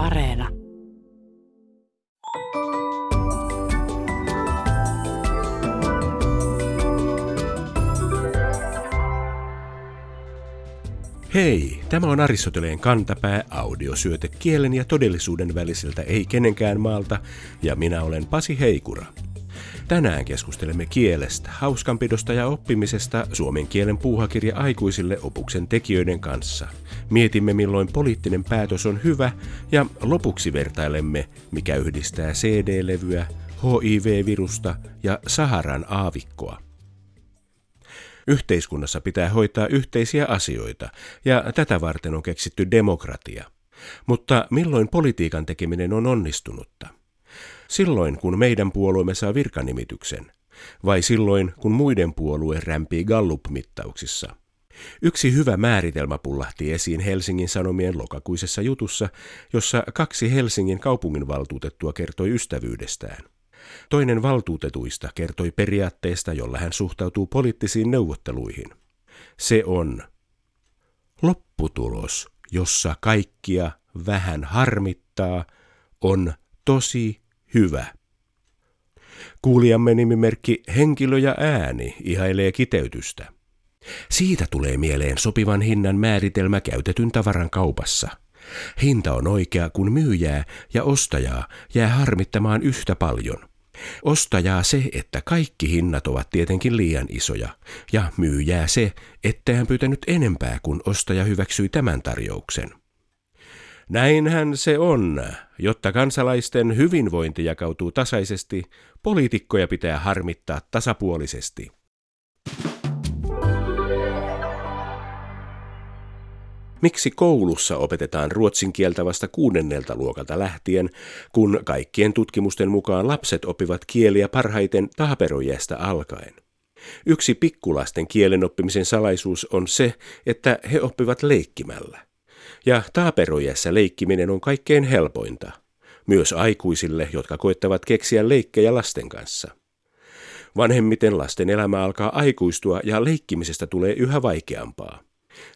Areena. Hei, tämä on Aristoteleen kantapää audiosyöte kielen ja todellisuuden väliseltä ei kenenkään maalta, ja minä olen Pasi Heikura. Tänään keskustelemme kielestä, hauskanpidosta ja oppimisesta suomen kielen puuhakirja aikuisille opuksen tekijöiden kanssa. Mietimme milloin poliittinen päätös on hyvä ja lopuksi vertailemme, mikä yhdistää CD-levyä, HIV-virusta ja Saharan aavikkoa. Yhteiskunnassa pitää hoitaa yhteisiä asioita, ja tätä varten on keksitty demokratia. Mutta milloin politiikan tekeminen on onnistunutta? Silloin, kun meidän puolueemme saa virkanimityksen, vai silloin, kun muiden puolue rämpii Gallup-mittauksissa? Yksi hyvä määritelmä pullahti esiin Helsingin Sanomien lokakuisessa jutussa, jossa kaksi Helsingin kaupunginvaltuutettua kertoi ystävyydestään. Toinen valtuutetuista kertoi periaatteesta, jolla hän suhtautuu poliittisiin neuvotteluihin. Se on lopputulos, jossa kaikkia vähän harmittaa, on tosi hyvä. Kuulijamme nimimerkki Henkilö ja ääni ihailee kiteytystä. Siitä tulee mieleen sopivan hinnan määritelmä käytetyn tavaran kaupassa. Hinta on oikea, kun myyjää ja ostajaa jää harmittamaan yhtä paljon. Ostajaa se, että kaikki hinnat ovat tietenkin liian isoja, ja myyjää se, että hän pyytänyt enempää, kun ostaja hyväksyi tämän tarjouksen. Näinhän se on. Jotta kansalaisten hyvinvointi jakautuu tasaisesti, poliitikkoja pitää harmittaa tasapuolisesti. Miksi koulussa opetetaan ruotsin kieltä vasta kuudennelta luokalta lähtien, kun kaikkien tutkimusten mukaan lapset oppivat kieliä parhaiten taaperojästä alkaen? Yksi pikkulasten kielen oppimisen salaisuus on se, että he oppivat leikkimällä. Ja taaperojässä leikkiminen on kaikkein helpointa, myös aikuisille, jotka koettavat keksiä leikkejä lasten kanssa. Vanhemmiten lasten elämä alkaa aikuistua ja leikkimisestä tulee yhä vaikeampaa.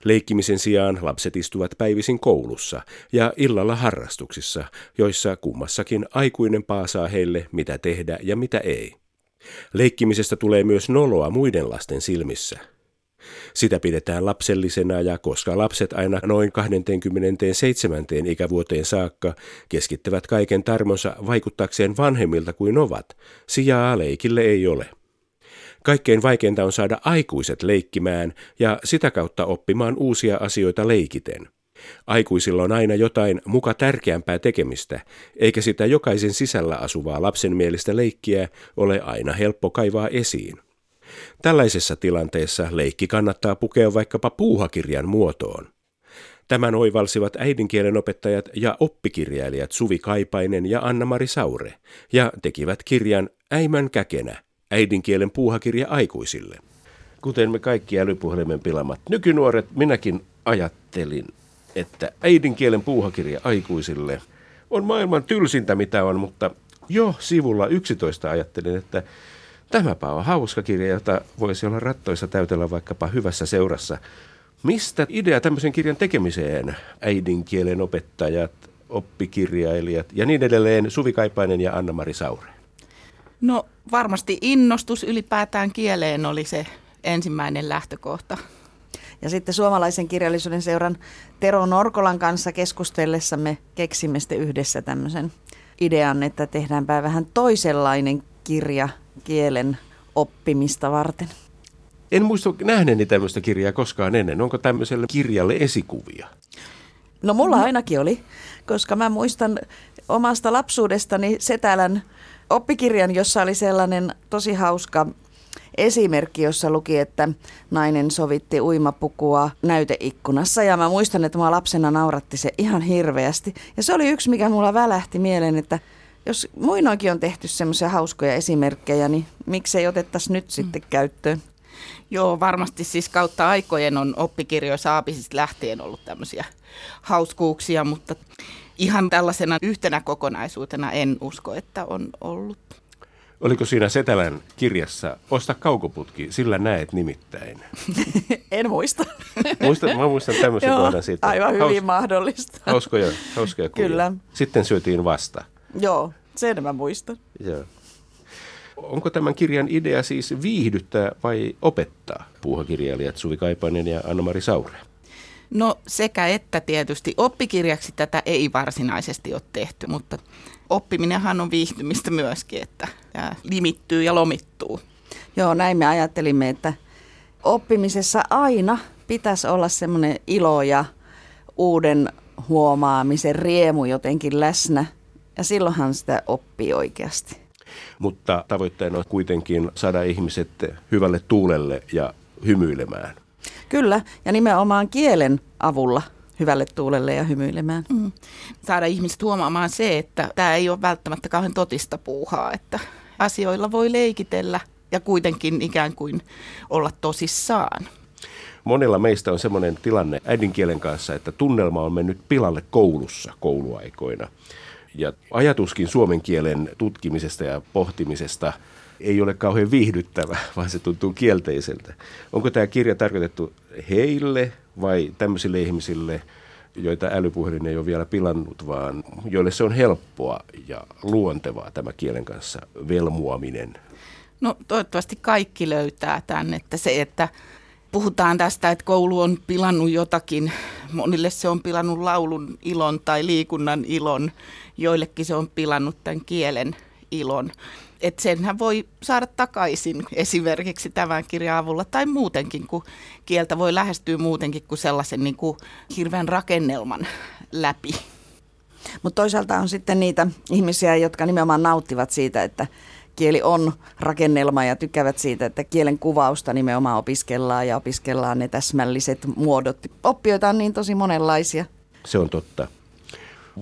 Leikkimisen sijaan lapset istuvat päivisin koulussa ja illalla harrastuksissa, joissa kummassakin aikuinen paasaa heille, mitä tehdä ja mitä ei. Leikkimisestä tulee myös noloa muiden lasten silmissä. Sitä pidetään lapsellisena ja koska lapset aina noin 27. ikävuoteen saakka keskittävät kaiken tarmonsa vaikuttakseen vanhemmilta kuin ovat, sijaa leikille ei ole. Kaikkein vaikeinta on saada aikuiset leikkimään ja sitä kautta oppimaan uusia asioita leikiten. Aikuisilla on aina jotain muka tärkeämpää tekemistä, eikä sitä jokaisen sisällä asuvaa lapsenmielistä leikkiä ole aina helppo kaivaa esiin. Tällaisessa tilanteessa leikki kannattaa pukea vaikkapa puuhakirjan muotoon. Tämän oivalsivat äidinkielen opettajat ja oppikirjailijat Suvi Kaipainen ja Anna-Mari Saure ja tekivät kirjan Äimän käkenä, äidinkielen puuhakirja aikuisille. Kuten me kaikki älypuhelimen pilamat nykynuoret, minäkin ajattelin, että äidinkielen puuhakirja aikuisille on maailman tylsintä mitä on, mutta jo sivulla 11 ajattelin, että tämäpä on hauska kirja, jota voisi olla rattoissa täytellä vaikkapa hyvässä seurassa. Mistä idea tämmöisen kirjan tekemiseen? Äidinkielen opettajat, oppikirjailijat ja niin edelleen Suvi Kaipainen ja Anna-Mari Saure. No varmasti innostus ylipäätään kieleen oli se ensimmäinen lähtökohta. Ja sitten suomalaisen kirjallisuuden seuran Tero Norkolan kanssa keskustellessamme keksimme sitten yhdessä tämmöisen idean, että tehdäänpä vähän toisenlainen kirja kielen oppimista varten. En muista nähneeni tämmöistä kirjaa koskaan ennen. Onko tämmöiselle kirjalle esikuvia? No mulla ainakin oli, koska mä muistan omasta lapsuudestani Setälän oppikirjan, jossa oli sellainen tosi hauska esimerkki, jossa luki, että nainen sovitti uimapukua näyteikkunassa. Ja mä muistan, että mä lapsena nauratti se ihan hirveästi. Ja se oli yksi, mikä mulla välähti mieleen, että jos muinoinkin on tehty semmoisia hauskoja esimerkkejä, niin miksei otettaisi nyt mm. sitten käyttöön? Joo, varmasti siis kautta aikojen on oppikirjoissa aapisista lähtien ollut tämmöisiä hauskuuksia, mutta ihan tällaisena yhtenä kokonaisuutena en usko, että on ollut. Oliko siinä Setälän kirjassa Osta kaukoputki, sillä näet nimittäin? en muista. Muistan, mä muistan tämmöisen Joo, kohdan siitä. Aivan hyvin Haus, mahdollista. hauskoja, hauskoja kuvia. Kyllä. Sitten syötiin vasta. Joo, sen mä muistan. Joo. Onko tämän kirjan idea siis viihdyttää vai opettaa puuhakirjailijat Suvi Kaipainen ja Anna-Mari Saure? No sekä että tietysti oppikirjaksi tätä ei varsinaisesti ole tehty, mutta oppiminenhan on viihtymistä myöskin, että limittyy ja lomittuu. Joo, näin me ajattelimme, että oppimisessa aina pitäisi olla semmoinen ilo ja uuden huomaamisen riemu jotenkin läsnä. Ja silloinhan sitä oppii oikeasti. Mutta tavoitteena on kuitenkin saada ihmiset hyvälle tuulelle ja hymyilemään. Kyllä, ja nimenomaan kielen avulla hyvälle tuulelle ja hymyilemään. Mm. Saada ihmiset huomaamaan se, että tämä ei ole välttämättä kauhean totista puuhaa, että asioilla voi leikitellä ja kuitenkin ikään kuin olla tosissaan. Monella meistä on sellainen tilanne äidinkielen kanssa, että tunnelma on mennyt pilalle koulussa kouluaikoina. Ja ajatuskin suomen kielen tutkimisesta ja pohtimisesta ei ole kauhean viihdyttävä, vaan se tuntuu kielteiseltä. Onko tämä kirja tarkoitettu heille vai tämmöisille ihmisille, joita älypuhelin ei ole vielä pilannut, vaan joille se on helppoa ja luontevaa tämä kielen kanssa velmuaminen? No toivottavasti kaikki löytää tämän, että se, että puhutaan tästä, että koulu on pilannut jotakin. Monille se on pilannut laulun ilon tai liikunnan ilon, joillekin se on pilannut tämän kielen ilon. Että senhän voi saada takaisin esimerkiksi tämän kirjan avulla tai muutenkin, kun kieltä voi lähestyä muutenkin kuin sellaisen niin kuin hirveän rakennelman läpi. Mutta toisaalta on sitten niitä ihmisiä, jotka nimenomaan nauttivat siitä, että kieli on rakennelma ja tykkäävät siitä, että kielen kuvausta nimenomaan opiskellaan ja opiskellaan ne täsmälliset muodot. Oppijoita on niin tosi monenlaisia. Se on totta.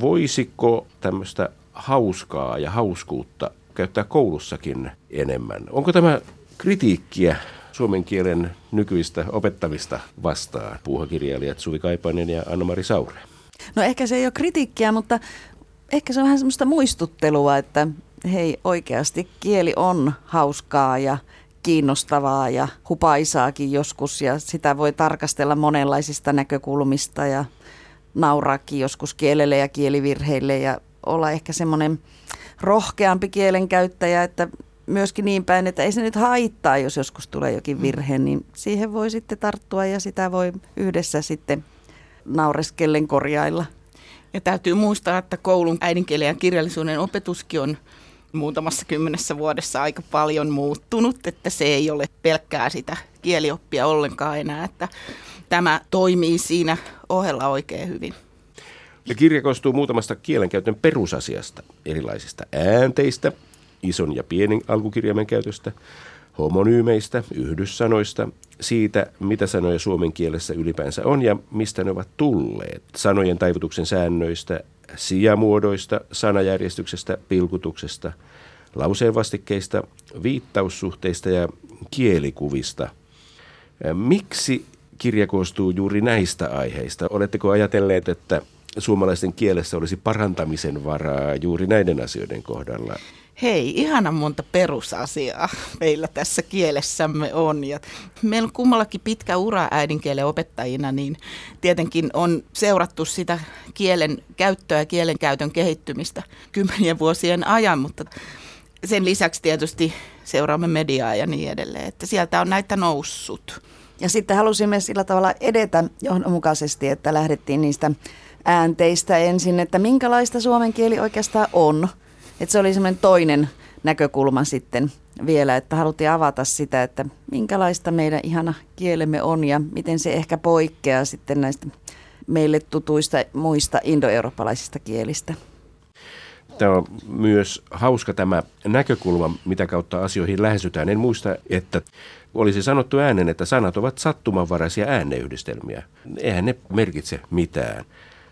Voisiko tämmöistä hauskaa ja hauskuutta käyttää koulussakin enemmän? Onko tämä kritiikkiä suomen kielen nykyistä opettamista vastaan, puuhakirjailijat Suvi Kaipainen ja Anna-Mari Saure? No ehkä se ei ole kritiikkiä, mutta ehkä se on vähän semmoista muistuttelua, että hei oikeasti kieli on hauskaa ja kiinnostavaa ja hupaisaakin joskus ja sitä voi tarkastella monenlaisista näkökulmista ja nauraakin joskus kielelle ja kielivirheille ja olla ehkä semmoinen rohkeampi kielenkäyttäjä, että myöskin niin päin, että ei se nyt haittaa, jos joskus tulee jokin mm. virhe, niin siihen voi sitten tarttua ja sitä voi yhdessä sitten naureskellen korjailla. Ja täytyy muistaa, että koulun äidinkielen ja kirjallisuuden opetuskin on muutamassa kymmenessä vuodessa aika paljon muuttunut, että se ei ole pelkkää sitä kielioppia ollenkaan enää, että tämä toimii siinä ohella oikein hyvin. Ja kirja koostuu muutamasta kielenkäytön perusasiasta, erilaisista äänteistä, ison ja pienen alkukirjaimen käytöstä, homonyymeistä, yhdyssanoista, siitä, mitä sanoja suomen kielessä ylipäänsä on ja mistä ne ovat tulleet, sanojen taivutuksen säännöistä, sijamuodoista, sanajärjestyksestä, pilkutuksesta, lauseenvastikkeista, viittaussuhteista ja kielikuvista. Miksi kirja koostuu juuri näistä aiheista? Oletteko ajatelleet, että suomalaisten kielessä olisi parantamisen varaa juuri näiden asioiden kohdalla? Hei, ihana monta perusasiaa meillä tässä kielessämme on. Ja meillä on kummallakin pitkä ura äidinkielen opettajina, niin tietenkin on seurattu sitä kielen käyttöä ja kielen käytön kehittymistä kymmenien vuosien ajan, mutta sen lisäksi tietysti seuraamme mediaa ja niin edelleen, että sieltä on näitä noussut. Ja sitten halusimme sillä tavalla edetä johdonmukaisesti, että lähdettiin niistä äänteistä ensin, että minkälaista suomen kieli oikeastaan on. Että se oli semmoinen toinen näkökulma sitten vielä, että haluttiin avata sitä, että minkälaista meidän ihana kielemme on ja miten se ehkä poikkeaa sitten näistä meille tutuista muista indoeurooppalaisista kielistä. Tämä on myös hauska tämä näkökulma, mitä kautta asioihin lähestytään. En muista, että olisi sanottu äänen, että sanat ovat sattumanvaraisia ääneyhdistelmiä. Eihän ne merkitse mitään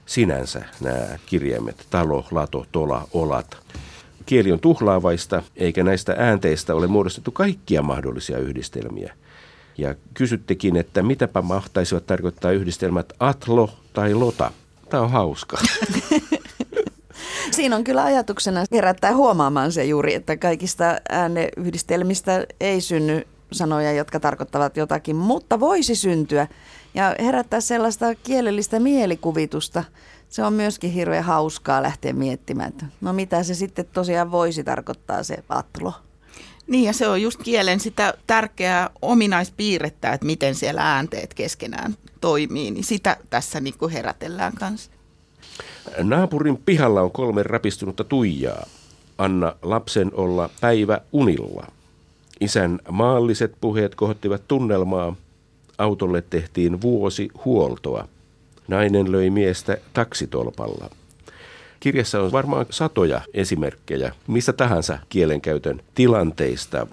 sinänsä nämä kirjaimet, talo, lato, tola, olat. Kieli on tuhlaavaista, eikä näistä äänteistä ole muodostettu kaikkia mahdollisia yhdistelmiä. Ja kysyttekin, että mitäpä mahtaisivat tarkoittaa yhdistelmät atlo tai lota. Tämä on hauska. Siinä on kyllä ajatuksena herättää huomaamaan se juuri, että kaikista ääneyhdistelmistä ei synny sanoja, jotka tarkoittavat jotakin, mutta voisi syntyä ja herättää sellaista kielellistä mielikuvitusta. Se on myöskin hirveän hauskaa lähteä miettimään, että no mitä se sitten tosiaan voisi tarkoittaa se atlo. Niin ja se on just kielen sitä tärkeää ominaispiirrettä, että miten siellä äänteet keskenään toimii, niin sitä tässä niin kuin herätellään kanssa. Naapurin pihalla on kolme rapistunutta tuijaa. Anna lapsen olla päivä unilla. Isän maalliset puheet kohottivat tunnelmaa. Autolle tehtiin vuosi huoltoa. Nainen löi miestä taksitolpalla. Kirjassa on varmaan satoja esimerkkejä mistä tahansa kielenkäytön tilanteista.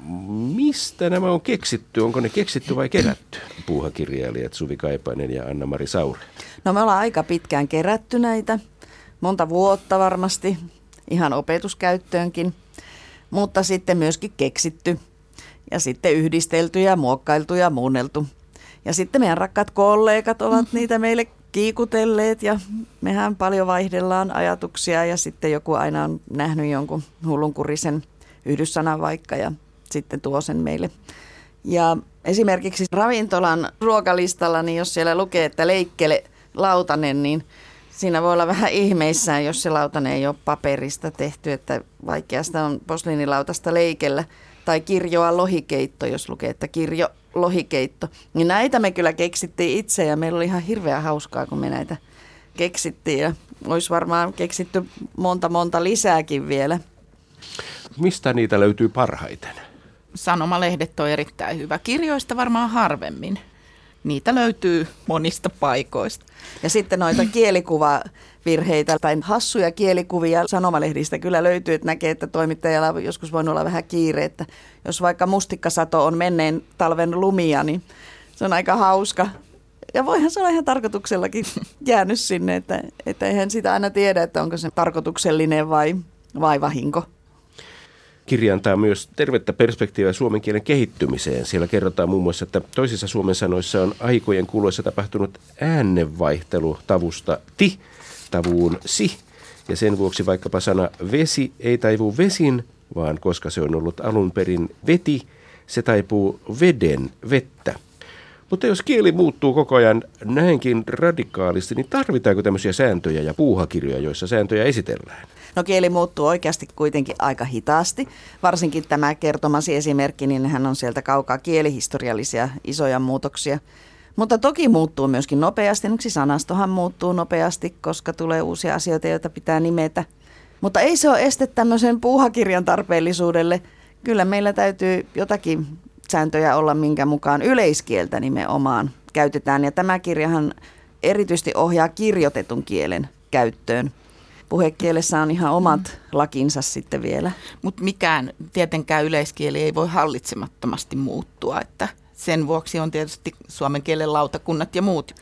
Mistä nämä on keksitty? Onko ne keksitty vai kerätty? Puuhakirjailijat Suvi Kaipainen ja Anna-Mari Saure. No me ollaan aika pitkään kerätty näitä, monta vuotta varmasti, ihan opetuskäyttöönkin, mutta sitten myöskin keksitty ja sitten yhdistelty ja muokkailtu ja muunneltu. Ja sitten meidän rakkaat kollegat ovat niitä meille kiikutelleet ja mehän paljon vaihdellaan ajatuksia ja sitten joku aina on nähnyt jonkun hullunkurisen yhdyssanan vaikka ja sitten tuo sen meille. Ja esimerkiksi ravintolan ruokalistalla, niin jos siellä lukee, että leikkele lautanen, niin siinä voi olla vähän ihmeissään, jos se lautanen ei ole paperista tehty, että vaikeasta on posliinilautasta leikellä. Tai kirjoa lohikeitto, jos lukee, että kirjo lohikeitto. Niin näitä me kyllä keksittiin itse ja meillä oli ihan hirveän hauskaa, kun me näitä keksittiin. Ja olisi varmaan keksitty monta monta lisääkin vielä. Mistä niitä löytyy parhaiten? Sanomalehdet on erittäin hyvä. Kirjoista varmaan harvemmin. Niitä löytyy monista paikoista. Ja sitten noita kielikuvavirheitä tai hassuja kielikuvia sanomalehdistä kyllä löytyy, että näkee, että toimittajalla on joskus voinut olla vähän kiire, että jos vaikka mustikkasato on menneen talven lumia, niin se on aika hauska. Ja voihan se olla ihan tarkoituksellakin jäänyt sinne, että, että eihän sitä aina tiedä, että onko se tarkoituksellinen vai, vai vahinko. Kirja antaa myös tervettä perspektiiviä suomen kielen kehittymiseen. Siellä kerrotaan muun muassa, että toisissa suomen sanoissa on aikojen kuluessa tapahtunut äänenvaihtelu tavusta ti tavuun si. Ja sen vuoksi vaikkapa sana vesi ei taivu vesin, vaan koska se on ollut alun perin veti, se taipuu veden vettä. Mutta jos kieli muuttuu koko ajan näinkin radikaalisti, niin tarvitaanko tämmöisiä sääntöjä ja puuhakirjoja, joissa sääntöjä esitellään? No kieli muuttuu oikeasti kuitenkin aika hitaasti. Varsinkin tämä kertomasi esimerkki, niin hän on sieltä kaukaa kielihistoriallisia isoja muutoksia. Mutta toki muuttuu myöskin nopeasti. Yksi sanastohan muuttuu nopeasti, koska tulee uusia asioita, joita pitää nimetä. Mutta ei se ole este tämmöisen puuhakirjan tarpeellisuudelle. Kyllä meillä täytyy jotakin sääntöjä olla, minkä mukaan yleiskieltä nimenomaan käytetään. Ja tämä kirjahan erityisesti ohjaa kirjoitetun kielen käyttöön. Puhekielessä on ihan omat lakinsa sitten vielä. Mutta mikään tietenkään yleiskieli ei voi hallitsemattomasti muuttua, että sen vuoksi on tietysti suomen kielen lautakunnat ja muut.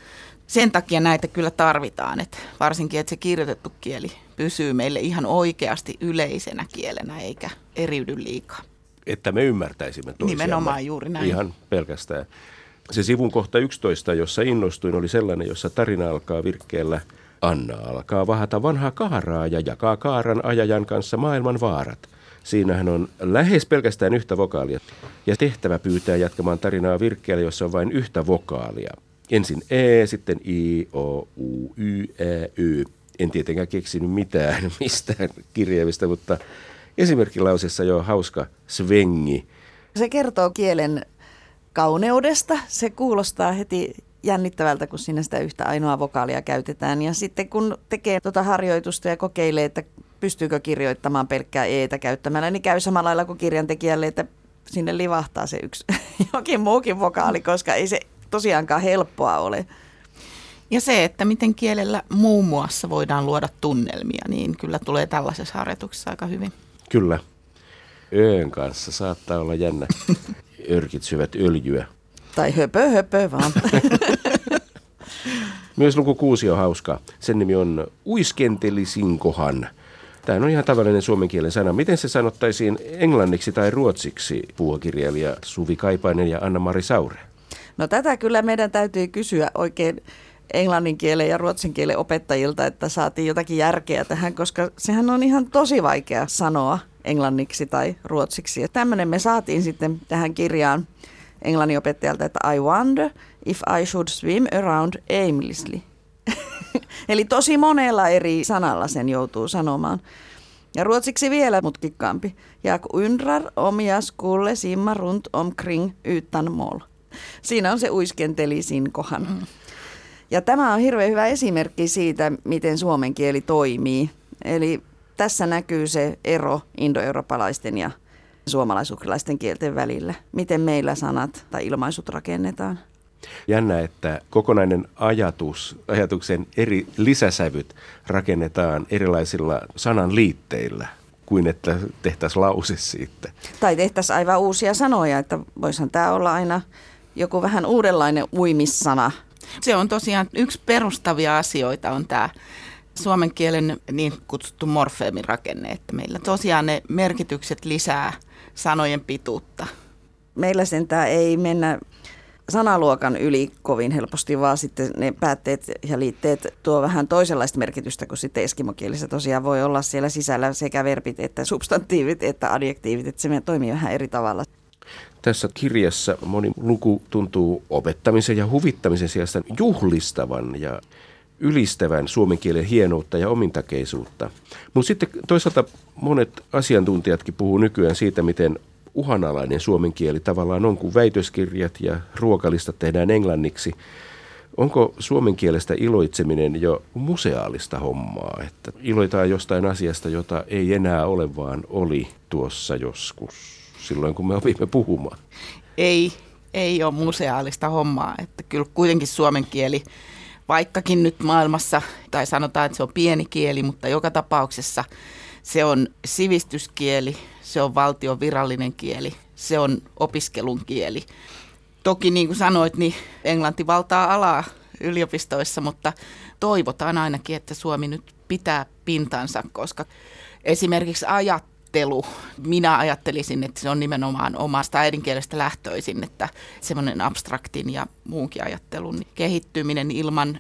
Sen takia näitä kyllä tarvitaan, että varsinkin, että se kirjoitettu kieli pysyy meille ihan oikeasti yleisenä kielenä eikä eriydy liikaa että me ymmärtäisimme toisiamme. Nimenomaan juuri näin. Ihan pelkästään. Se sivun kohta 11, jossa innostuin, oli sellainen, jossa tarina alkaa virkkeellä Anna alkaa vahata vanhaa kaaraa ja jakaa kaaran ajajan kanssa maailman vaarat. Siinähän on lähes pelkästään yhtä vokaalia. Ja tehtävä pyytää jatkamaan tarinaa virkkeellä, jossa on vain yhtä vokaalia. Ensin E, sitten I, O, U, Y, E, Y. En tietenkään keksinyt mitään mistään kirjaimista, mutta esimerkkilausessa jo hauska svengi. Se kertoo kielen kauneudesta. Se kuulostaa heti jännittävältä, kun siinä sitä yhtä ainoa vokaalia käytetään. Ja sitten kun tekee tuota harjoitusta ja kokeilee, että pystyykö kirjoittamaan pelkkää eetä käyttämällä, niin käy samalla lailla kuin kirjantekijälle, että sinne livahtaa se yksi jokin muukin vokaali, koska ei se tosiaankaan helppoa ole. Ja se, että miten kielellä muun muassa voidaan luoda tunnelmia, niin kyllä tulee tällaisessa harjoituksessa aika hyvin. Kyllä. Öön kanssa saattaa olla jännä. Örkit syvät öljyä. Tai höpö höpö vaan. Myös luku kuusi on hauska. Sen nimi on uiskentelisinkohan. Tämä on ihan tavallinen suomen kielen sana. Miten se sanottaisiin englanniksi tai ruotsiksi, puuhakirjailija Suvi Kaipainen ja Anna-Mari Saure? No tätä kyllä meidän täytyy kysyä oikein englannin kielen ja ruotsin kielen opettajilta, että saatiin jotakin järkeä tähän, koska sehän on ihan tosi vaikea sanoa englanniksi tai ruotsiksi. Ja tämmöinen me saatiin sitten tähän kirjaan englannin opettajalta, että I wonder if I should swim around aimlessly. Eli tosi monella eri sanalla sen joutuu sanomaan. Ja ruotsiksi vielä mutkikkaampi. Ja undrar om jag skulle simma runt omkring utan mål. Siinä on se uiskentelisin kohan. Mm. Ja tämä on hirveän hyvä esimerkki siitä, miten suomen kieli toimii. Eli tässä näkyy se ero indoeurooppalaisten ja suomalaisukrilaisten kielten välillä. Miten meillä sanat tai ilmaisut rakennetaan. Jännä, että kokonainen ajatus, ajatuksen eri lisäsävyt rakennetaan erilaisilla sananliitteillä kuin että tehtäisiin lause siitä. Tai tehtäisiin aivan uusia sanoja, että voisihan tämä olla aina joku vähän uudenlainen uimissana. Se on tosiaan yksi perustavia asioita on tämä suomen kielen niin kutsuttu morfeemirakenne, että meillä tosiaan ne merkitykset lisää sanojen pituutta. Meillä sentään ei mennä sanaluokan yli kovin helposti, vaan sitten ne päätteet ja liitteet tuo vähän toisenlaista merkitystä kuin sitten eskimokielessä. Tosiaan voi olla siellä sisällä sekä verbit että substantiivit että adjektiivit, että se toimii vähän eri tavalla. Tässä kirjassa moni luku tuntuu opettamisen ja huvittamisen sijasta juhlistavan ja ylistävän suomen kielen hienoutta ja omintakeisuutta. Mutta sitten toisaalta monet asiantuntijatkin puhuu nykyään siitä, miten uhanalainen suomen kieli tavallaan on, kun väitöskirjat ja ruokalistat tehdään englanniksi. Onko suomen kielestä iloitseminen jo museaalista hommaa, että iloitaan jostain asiasta, jota ei enää ole, vaan oli tuossa joskus, silloin kun me opimme puhumaan? Ei, ei ole museaalista hommaa, että kyllä kuitenkin suomen kieli, vaikkakin nyt maailmassa, tai sanotaan, että se on pieni kieli, mutta joka tapauksessa se on sivistyskieli, se on valtion virallinen kieli, se on opiskelun kieli. Toki niin kuin sanoit, niin englanti valtaa alaa yliopistoissa, mutta toivotaan ainakin, että Suomi nyt pitää pintansa, koska esimerkiksi ajattelu, minä ajattelisin, että se on nimenomaan omasta äidinkielestä lähtöisin, että semmoinen abstraktin ja muunkin ajattelun kehittyminen ilman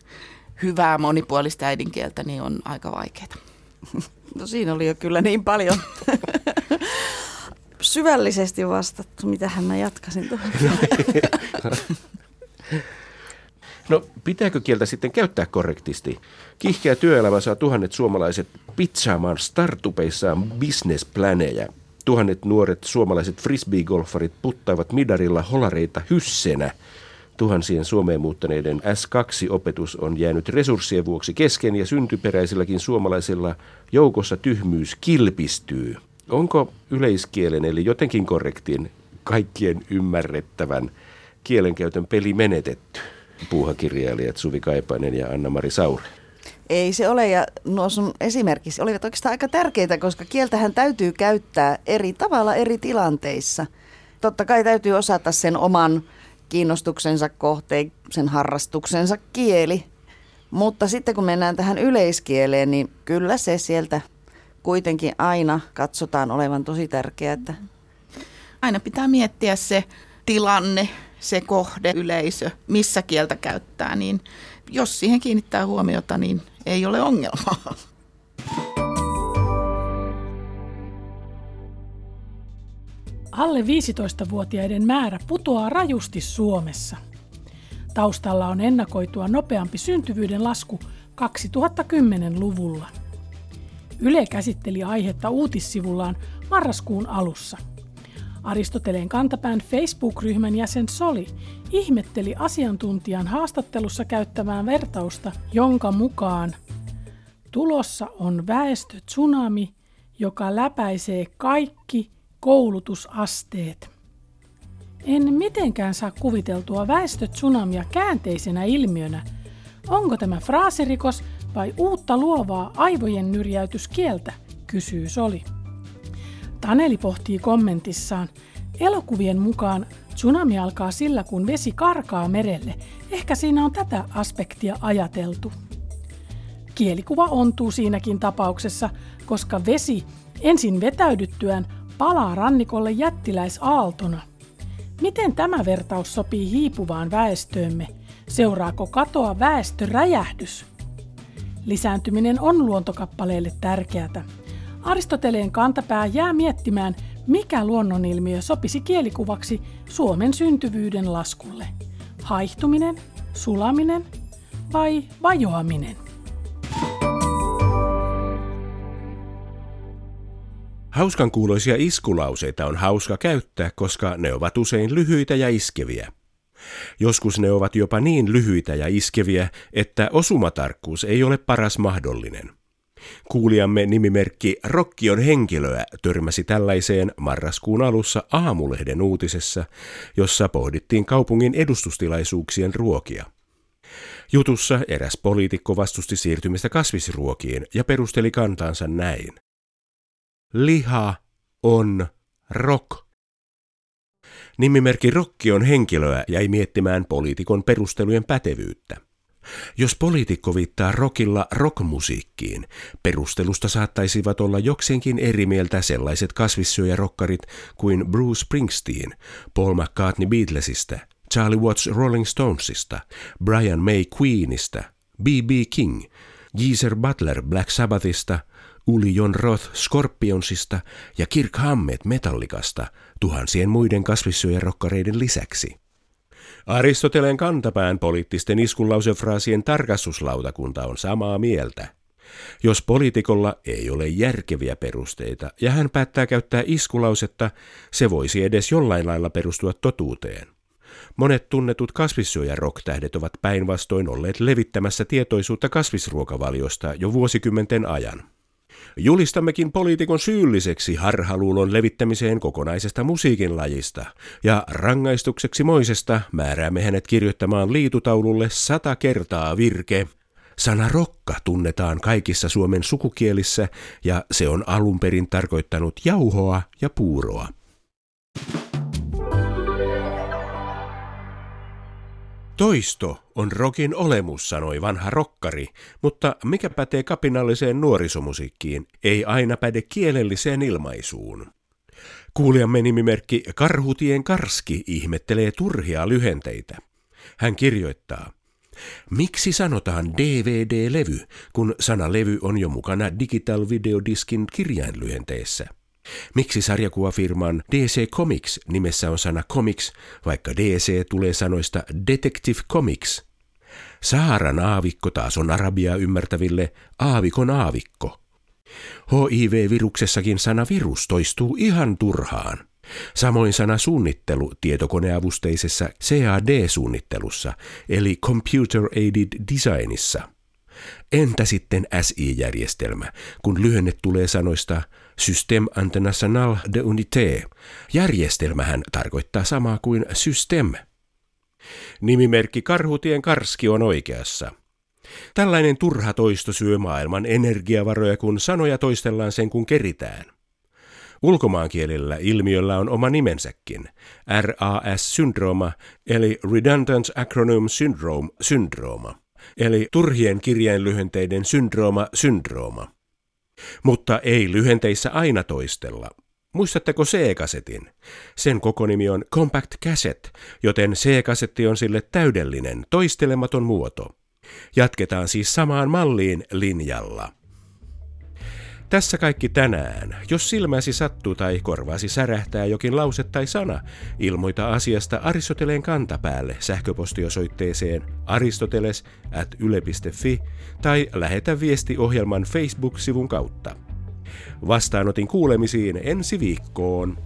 hyvää monipuolista äidinkieltä niin on aika vaikeaa. No siinä oli jo kyllä niin paljon syvällisesti vastattu. Mitähän mä jatkasin tuohon? No pitääkö kieltä sitten käyttää korrektisti? Kihkeä työelämä saa tuhannet suomalaiset pizzaamaan startupeissaan businessplaneja. Tuhannet nuoret suomalaiset frisbeegolfarit puttaavat midarilla holareita hyssenä. Tuhansien Suomeen muuttaneiden S2-opetus on jäänyt resurssien vuoksi kesken ja syntyperäisilläkin suomalaisilla joukossa tyhmyys kilpistyy. Onko yleiskielen eli jotenkin korrektin kaikkien ymmärrettävän kielenkäytön peli menetetty? Puuhakirjailijat Suvi Kaipainen ja Anna-Mari Saure. Ei se ole, ja nuo sun esimerkiksi olivat oikeastaan aika tärkeitä, koska kieltähän täytyy käyttää eri tavalla eri tilanteissa. Totta kai täytyy osata sen oman kiinnostuksensa kohteen, sen harrastuksensa kieli. Mutta sitten kun mennään tähän yleiskieleen, niin kyllä se sieltä kuitenkin aina katsotaan olevan tosi tärkeää. Että... Aina pitää miettiä se tilanne, se kohde, yleisö, missä kieltä käyttää, niin jos siihen kiinnittää huomiota, niin ei ole ongelmaa. Alle 15-vuotiaiden määrä putoaa rajusti Suomessa. Taustalla on ennakoitua nopeampi syntyvyyden lasku 2010-luvulla. Yle käsitteli aihetta uutissivullaan marraskuun alussa. Aristoteleen kantapään Facebook-ryhmän jäsen Soli ihmetteli asiantuntijan haastattelussa käyttämään vertausta, jonka mukaan tulossa on väestötsunami, joka läpäisee kaikki koulutusasteet. En mitenkään saa kuviteltua väestötsunamia käänteisenä ilmiönä. Onko tämä fraasirikos vai uutta luovaa aivojen nyrjäytyskieltä, kysyy Soli. Taneli pohtii kommentissaan, elokuvien mukaan tsunami alkaa sillä, kun vesi karkaa merelle. Ehkä siinä on tätä aspektia ajateltu. Kielikuva ontuu siinäkin tapauksessa, koska vesi ensin vetäydyttyään palaa rannikolle jättiläisaaltona. Miten tämä vertaus sopii hiipuvaan väestöömme? Seuraako katoa väestöräjähdys? Lisääntyminen on luontokappaleille tärkeätä. Aristoteleen kantapää jää miettimään, mikä luonnonilmiö sopisi kielikuvaksi Suomen syntyvyyden laskulle. Haihtuminen, sulaminen vai vajoaminen? Hauskan kuuloisia iskulauseita on hauska käyttää, koska ne ovat usein lyhyitä ja iskeviä. Joskus ne ovat jopa niin lyhyitä ja iskeviä, että osumatarkkuus ei ole paras mahdollinen. Kuulijamme nimimerkki Rokkion henkilöä törmäsi tällaiseen marraskuun alussa aamulehden uutisessa, jossa pohdittiin kaupungin edustustilaisuuksien ruokia. Jutussa eräs poliitikko vastusti siirtymistä kasvisruokiin ja perusteli kantaansa näin. Liha on rock. Nimimerkki Rokki on henkilöä jäi miettimään poliitikon perustelujen pätevyyttä. Jos poliitikko viittaa rockilla rockmusiikkiin, perustelusta saattaisivat olla jokseenkin eri mieltä sellaiset kasvissyöjärokkarit kuin Bruce Springsteen, Paul McCartney Beatlesista, Charlie Watts Rolling Stonesista, Brian May Queenista, B.B. King, Geezer Butler Black Sabbathista – Uli Jon Roth Scorpionsista ja Kirk Hammett Metallikasta tuhansien muiden kasvissyöjärokkareiden lisäksi. Aristoteleen kantapään poliittisten iskunlausefraasien tarkastuslautakunta on samaa mieltä. Jos poliitikolla ei ole järkeviä perusteita ja hän päättää käyttää iskulausetta, se voisi edes jollain lailla perustua totuuteen. Monet tunnetut kasvissyöjä-rocktähdet ovat päinvastoin olleet levittämässä tietoisuutta kasvisruokavaliosta jo vuosikymmenten ajan. Julistammekin poliitikon syylliseksi harhaluulon levittämiseen kokonaisesta musiikin lajista, ja rangaistukseksi moisesta määräämme hänet kirjoittamaan liitutaululle sata kertaa virke. Sana rokka tunnetaan kaikissa Suomen sukukielissä, ja se on alun perin tarkoittanut jauhoa ja puuroa. Toisto on rokin olemus, sanoi vanha rokkari, mutta mikä pätee kapinalliseen nuorisomusiikkiin, ei aina päde kielelliseen ilmaisuun. Kuulijamme nimimerkki Karhutien Karski ihmettelee turhia lyhenteitä. Hän kirjoittaa, Miksi sanotaan DVD-levy, kun sana levy on jo mukana Digital Videodiskin kirjainlyhenteissä? Miksi sarjakuvafirman DC Comics nimessä on sana comics, vaikka DC tulee sanoista Detective Comics? Saharan aavikko taas on arabia ymmärtäville aavikon aavikko. HIV-viruksessakin sana virus toistuu ihan turhaan. Samoin sana suunnittelu tietokoneavusteisessa CAD-suunnittelussa, eli Computer Aided Designissa – Entä sitten SI-järjestelmä, kun lyhenne tulee sanoista System International de Unité? Järjestelmähän tarkoittaa samaa kuin system. Nimimerkki Karhutien Karski on oikeassa. Tällainen turha toisto syö maailman energiavaroja, kun sanoja toistellaan sen kun keritään. Ulkomaankielellä ilmiöllä on oma nimensäkin, RAS-syndrooma, eli Redundant Acronym Syndrome, syndrooma eli turhien kirjainlyhenteiden syndrooma syndrooma. Mutta ei lyhenteissä aina toistella. Muistatteko C-kasetin? Sen koko nimi on Compact Cassette, joten C-kasetti on sille täydellinen, toistelematon muoto. Jatketaan siis samaan malliin linjalla. Tässä kaikki tänään. Jos silmäsi sattuu tai korvaasi särähtää jokin lause tai sana, ilmoita asiasta Aristoteleen kantapäälle sähköpostiosoitteeseen aristoteles at yle.fi tai lähetä viesti ohjelman Facebook-sivun kautta. Vastaanotin kuulemisiin ensi viikkoon.